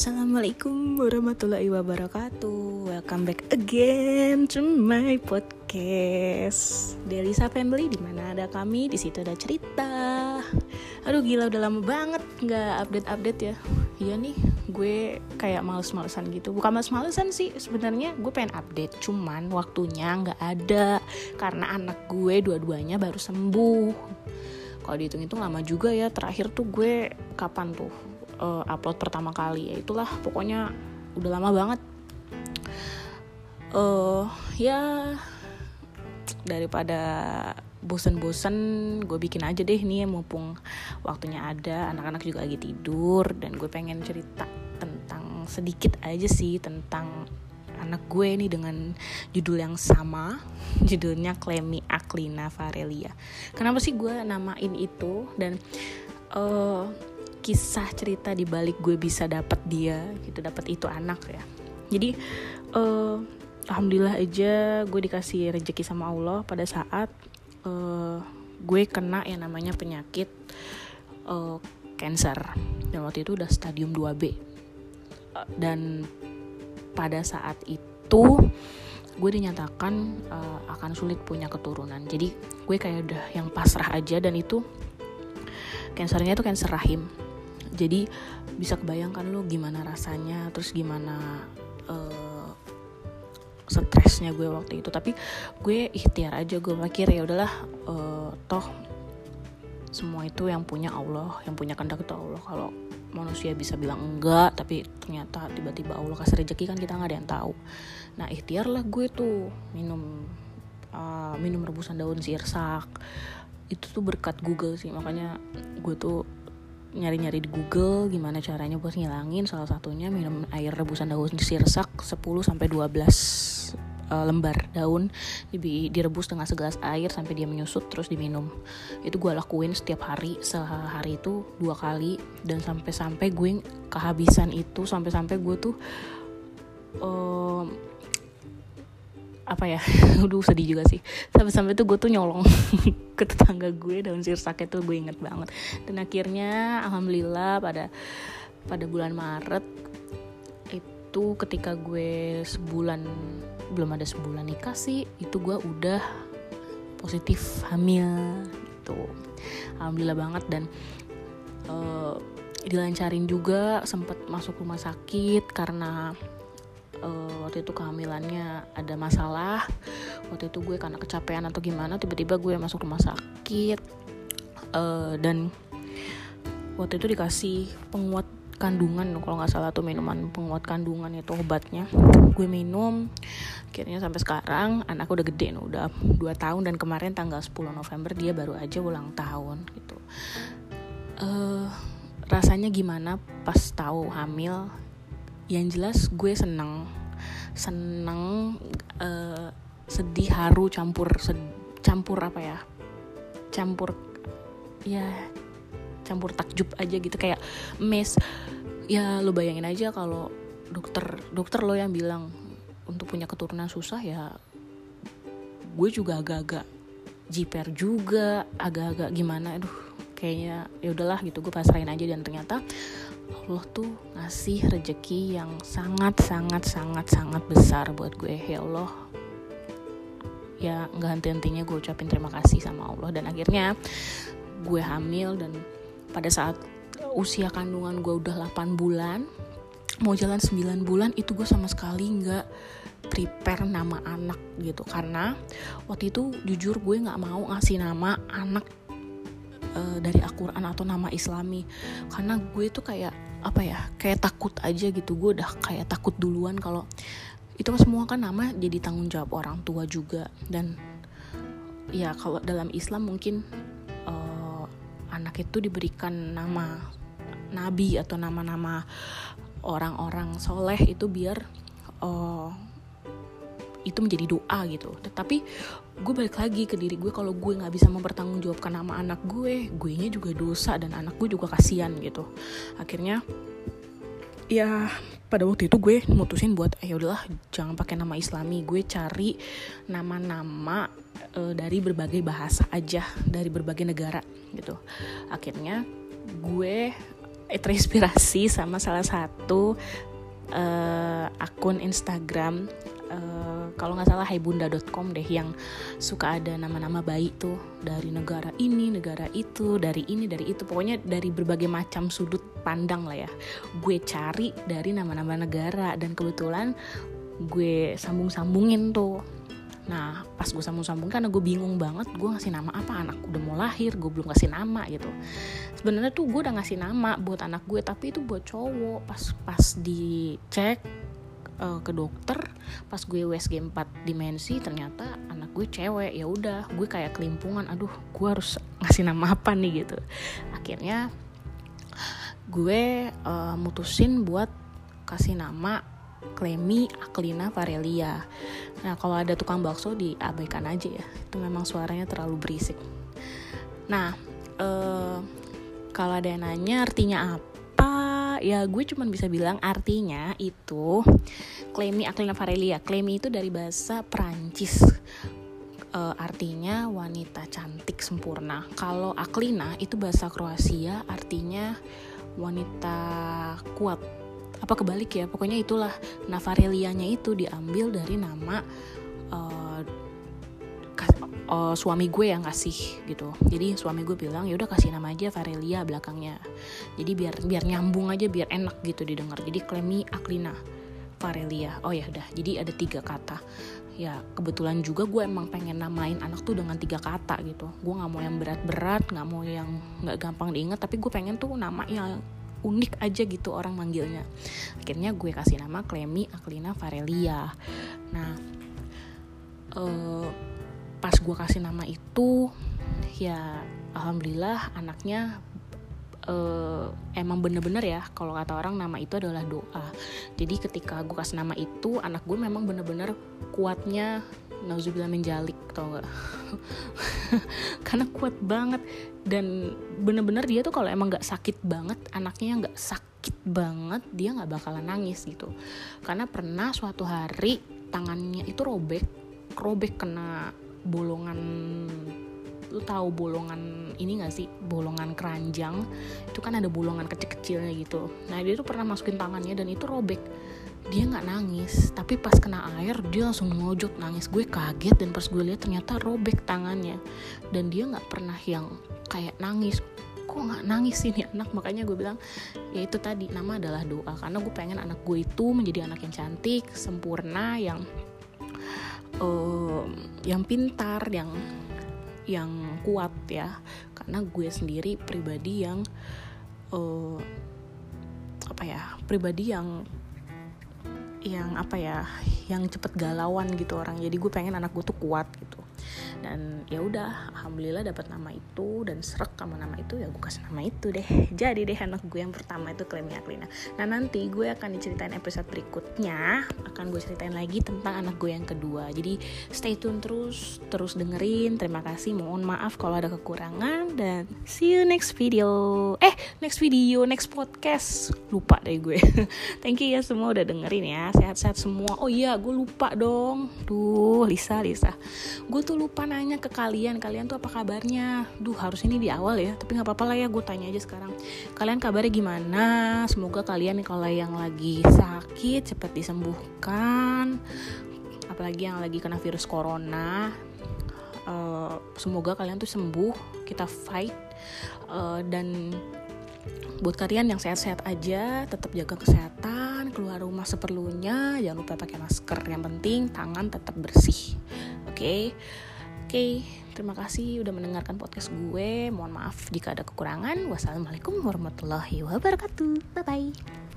Assalamualaikum warahmatullahi wabarakatuh. Welcome back again to my podcast. Delisa Family di mana ada kami di situ ada cerita. Aduh gila udah lama banget nggak update-update ya. Iya nih gue kayak males-malesan gitu. Bukan males-malesan sih sebenarnya gue pengen update Cuman waktunya nggak ada. Karena anak gue dua-duanya baru sembuh. Kalau dihitung-hitung lama juga ya terakhir tuh gue kapan tuh uh, upload pertama kali. Ya itulah pokoknya udah lama banget. Uh, ya daripada bosen-bosen gue bikin aja deh nih mumpung waktunya ada. Anak-anak juga lagi tidur dan gue pengen cerita tentang sedikit aja sih tentang anak gue nih dengan judul yang sama. Judulnya Klemi Aklina Varelia kenapa sih gue namain itu? Dan uh, kisah cerita di balik gue bisa dapat dia gitu dapat itu anak ya. Jadi uh, alhamdulillah aja gue dikasih rezeki sama Allah pada saat uh, gue kena yang namanya penyakit uh, cancer. Dan waktu itu udah stadium 2B uh, dan pada saat itu gue dinyatakan uh, akan sulit punya keturunan. Jadi gue kayak udah yang pasrah aja dan itu kansernya itu kanker rahim jadi bisa kebayangkan lo gimana rasanya terus gimana uh, stresnya gue waktu itu. Tapi gue ikhtiar aja gue mikir ya udahlah uh, toh semua itu yang punya Allah yang punya kehendak itu Allah. Kalau manusia bisa bilang enggak tapi ternyata tiba-tiba Allah kasih rezeki kan kita nggak ada yang tahu. Nah ikhtiar lah gue tuh minum uh, minum rebusan daun sirsak itu tuh berkat Google sih makanya gue tuh nyari-nyari di Google gimana caranya buat ngilangin. Salah satunya minum air rebusan daun sirsak 10 sampai 12 uh, lembar daun. Direbus dengan segelas air sampai dia menyusut terus diminum. Itu gue lakuin setiap hari. Sehari itu dua kali. Dan sampai-sampai gue kehabisan itu sampai-sampai gue tuh um, apa ya udah sedih juga sih. Sampai-sampai tuh gue tuh nyolong ke tetangga gue daun sirsak itu gue inget banget. Dan akhirnya alhamdulillah pada pada bulan Maret itu ketika gue sebulan belum ada sebulan nikah sih itu gue udah positif hamil gitu. Alhamdulillah banget dan uh, dilancarin juga sempat masuk rumah sakit karena uh, waktu itu kehamilannya ada masalah. Waktu itu gue karena kecapean atau gimana tiba-tiba gue masuk rumah sakit. Uh, dan waktu itu dikasih penguat kandungan kalau nggak salah tuh minuman penguat kandungan itu obatnya. Gue minum akhirnya sampai sekarang anak udah gede nih udah 2 tahun. Dan kemarin tanggal 10 November dia baru aja ulang tahun gitu. Uh, rasanya gimana pas tahu hamil yang jelas gue seneng. Seneng uh, sedih haru campur sed, campur apa ya? Campur ya campur takjub aja gitu. Kayak mes ya lo bayangin aja kalau dokter dokter lo yang bilang untuk punya keturunan susah ya gue juga agak-agak jiper juga agak-agak gimana aduh kayaknya ya udahlah gitu gue pasrahin aja. Dan ternyata Allah tuh ngasih rejeki yang sangat sangat sangat sangat besar buat gue. Ya Allah. Ya nggak henti-hentinya gue ucapin terima kasih sama Allah. Dan akhirnya gue hamil dan pada saat usia kandungan gue udah 8 bulan mau jalan 9 bulan itu gue sama sekali nggak prepare nama anak gitu. Karena waktu itu jujur gue nggak mau ngasih nama anak uh, dari Al-Quran atau nama Islami. Karena gue tuh kayak apa ya kayak takut aja gitu. Gue udah kayak takut duluan kalau itu semua kan nama jadi tanggung jawab orang tua juga. Dan ya kalau dalam Islam mungkin uh, anak itu diberikan nama nabi atau nama-nama orang-orang soleh itu biar uh, itu menjadi doa gitu. Tetapi gue balik lagi ke diri gue kalau gue nggak bisa mempertanggungjawabkan nama anak gue gue nya juga dosa dan anak gue juga kasihan gitu. Akhirnya ya pada waktu itu gue mutusin buat ya udahlah jangan pakai nama islami. Gue cari nama-nama e, dari berbagai bahasa aja dari berbagai negara gitu. Akhirnya gue terinspirasi sama salah satu uh, akun Instagram uh, kalau nggak salah haibunda.com deh yang suka ada nama-nama bayi tuh dari negara ini, negara itu, dari ini, dari itu. Pokoknya dari berbagai macam sudut pandang lah ya. Gue cari dari nama-nama negara dan kebetulan gue sambung-sambungin tuh Nah pas gue sambung-sambung karena gue bingung banget gue ngasih nama apa anak udah mau lahir gue belum ngasih nama gitu. Sebenarnya tuh gue udah ngasih nama buat anak gue tapi itu buat cowok pas pas dicek uh, ke dokter pas gue USG 4 dimensi ternyata anak gue cewek. Ya udah gue kayak kelimpungan aduh gue harus ngasih nama apa nih? gitu. Akhirnya gue uh, mutusin buat kasih nama Klemi Aklina Varelia. Nah kalau ada tukang bakso diabaikan aja ya, itu memang suaranya terlalu berisik. Nah eh, kalau ada yang nanya artinya apa, ya gue cuma bisa bilang artinya itu Klemi Aklina Varelia. Klemi itu dari bahasa Perancis. Uh, artinya wanita cantik sempurna. Kalau Aklina itu bahasa Kroasia, artinya wanita kuat apa kebalik ya pokoknya itulah Navarelianya itu diambil dari nama uh, uh, suami gue yang kasih gitu. Jadi suami gue bilang ya udah kasih nama aja Varelia belakangnya. Jadi biar biar nyambung aja biar enak gitu didengar. Jadi Klemi Aklina Varelia oh ya udah jadi ada tiga kata. Ya kebetulan juga gue emang pengen namain anak tuh dengan tiga kata gitu. Gue nggak mau yang berat-berat nggak mau yang nggak gampang diingat tapi gue pengen tuh nama yang unik aja gitu orang manggilnya. Akhirnya gue kasih nama Klemi Aklina Varelia nah uh, pas gue kasih nama itu ya alhamdulillah anaknya uh, emang bener-bener ya kalau kata orang nama itu adalah doa. Jadi ketika gue kasih nama itu anak gue memang bener-bener kuatnya nauzubillah menjalik tau gak karena kuat banget. Dan bener-bener dia tuh kalau emang nggak sakit banget anaknya nggak sakit banget dia nggak bakalan nangis gitu. Karena pernah suatu hari tangannya itu robek robek kena bolongan lu tahu bolongan ini gak sih? Bolongan keranjang itu kan ada bolongan kecil-kecilnya gitu. Nah dia tuh pernah masukin tangannya dan itu robek. Dia nggak nangis tapi pas kena air dia langsung ngojok nangis. Gue kaget dan pas gue lihat ternyata robek tangannya. Dan dia nggak pernah yang kayak nangis. Kok nggak nangis ini anak? Makanya gue bilang ya itu tadi nama adalah doa. Karena gue pengen anak gue itu menjadi anak yang cantik sempurna yang uh, yang pintar yang yang kuat ya. Karena gue sendiri pribadi yang uh, apa ya pribadi yang yang apa ya yang cepet galauan gitu orang. Jadi gue pengen anak gue tuh kuat gitu dan ya udah alhamdulillah dapat nama itu dan serak sama nama itu ya gue kasih nama itu deh. Jadi deh anak gue yang pertama itu Klemi Aklina nah nanti gue akan diceritain episode berikutnya akan gue ceritain lagi tentang anak gue yang kedua. Jadi stay tune terus terus dengerin. Terima kasih mohon maaf kalau ada kekurangan. Dan see you next video. Eh next video next podcast. Lupa deh gue. Thank you ya semua udah dengerin ya. Sehat-sehat semua. Oh iya gue lupa dong. Tuh Lisa Lisa. Gue tuh lupa nanya ke kalian kalian tuh apa kabarnya? Duh harus ini di awal ya tapi nggak apa-apa lah ya gue tanya aja sekarang. Kalian kabarnya gimana? Semoga kalian kalau yang lagi sakit cepat disembuhkan apalagi yang lagi kena virus corona. Uh, semoga kalian tuh sembuh kita fight. Uh, dan buat kalian yang sehat-sehat aja tetap jaga kesehatan keluar rumah seperlunya jangan lupa pakai masker. Yang penting tangan tetap bersih oke? okay? Oke, terima kasih udah mendengarkan podcast gue. Mohon maaf jika ada kekurangan. Wassalamualaikum warahmatullahi wabarakatuh. Bye bye.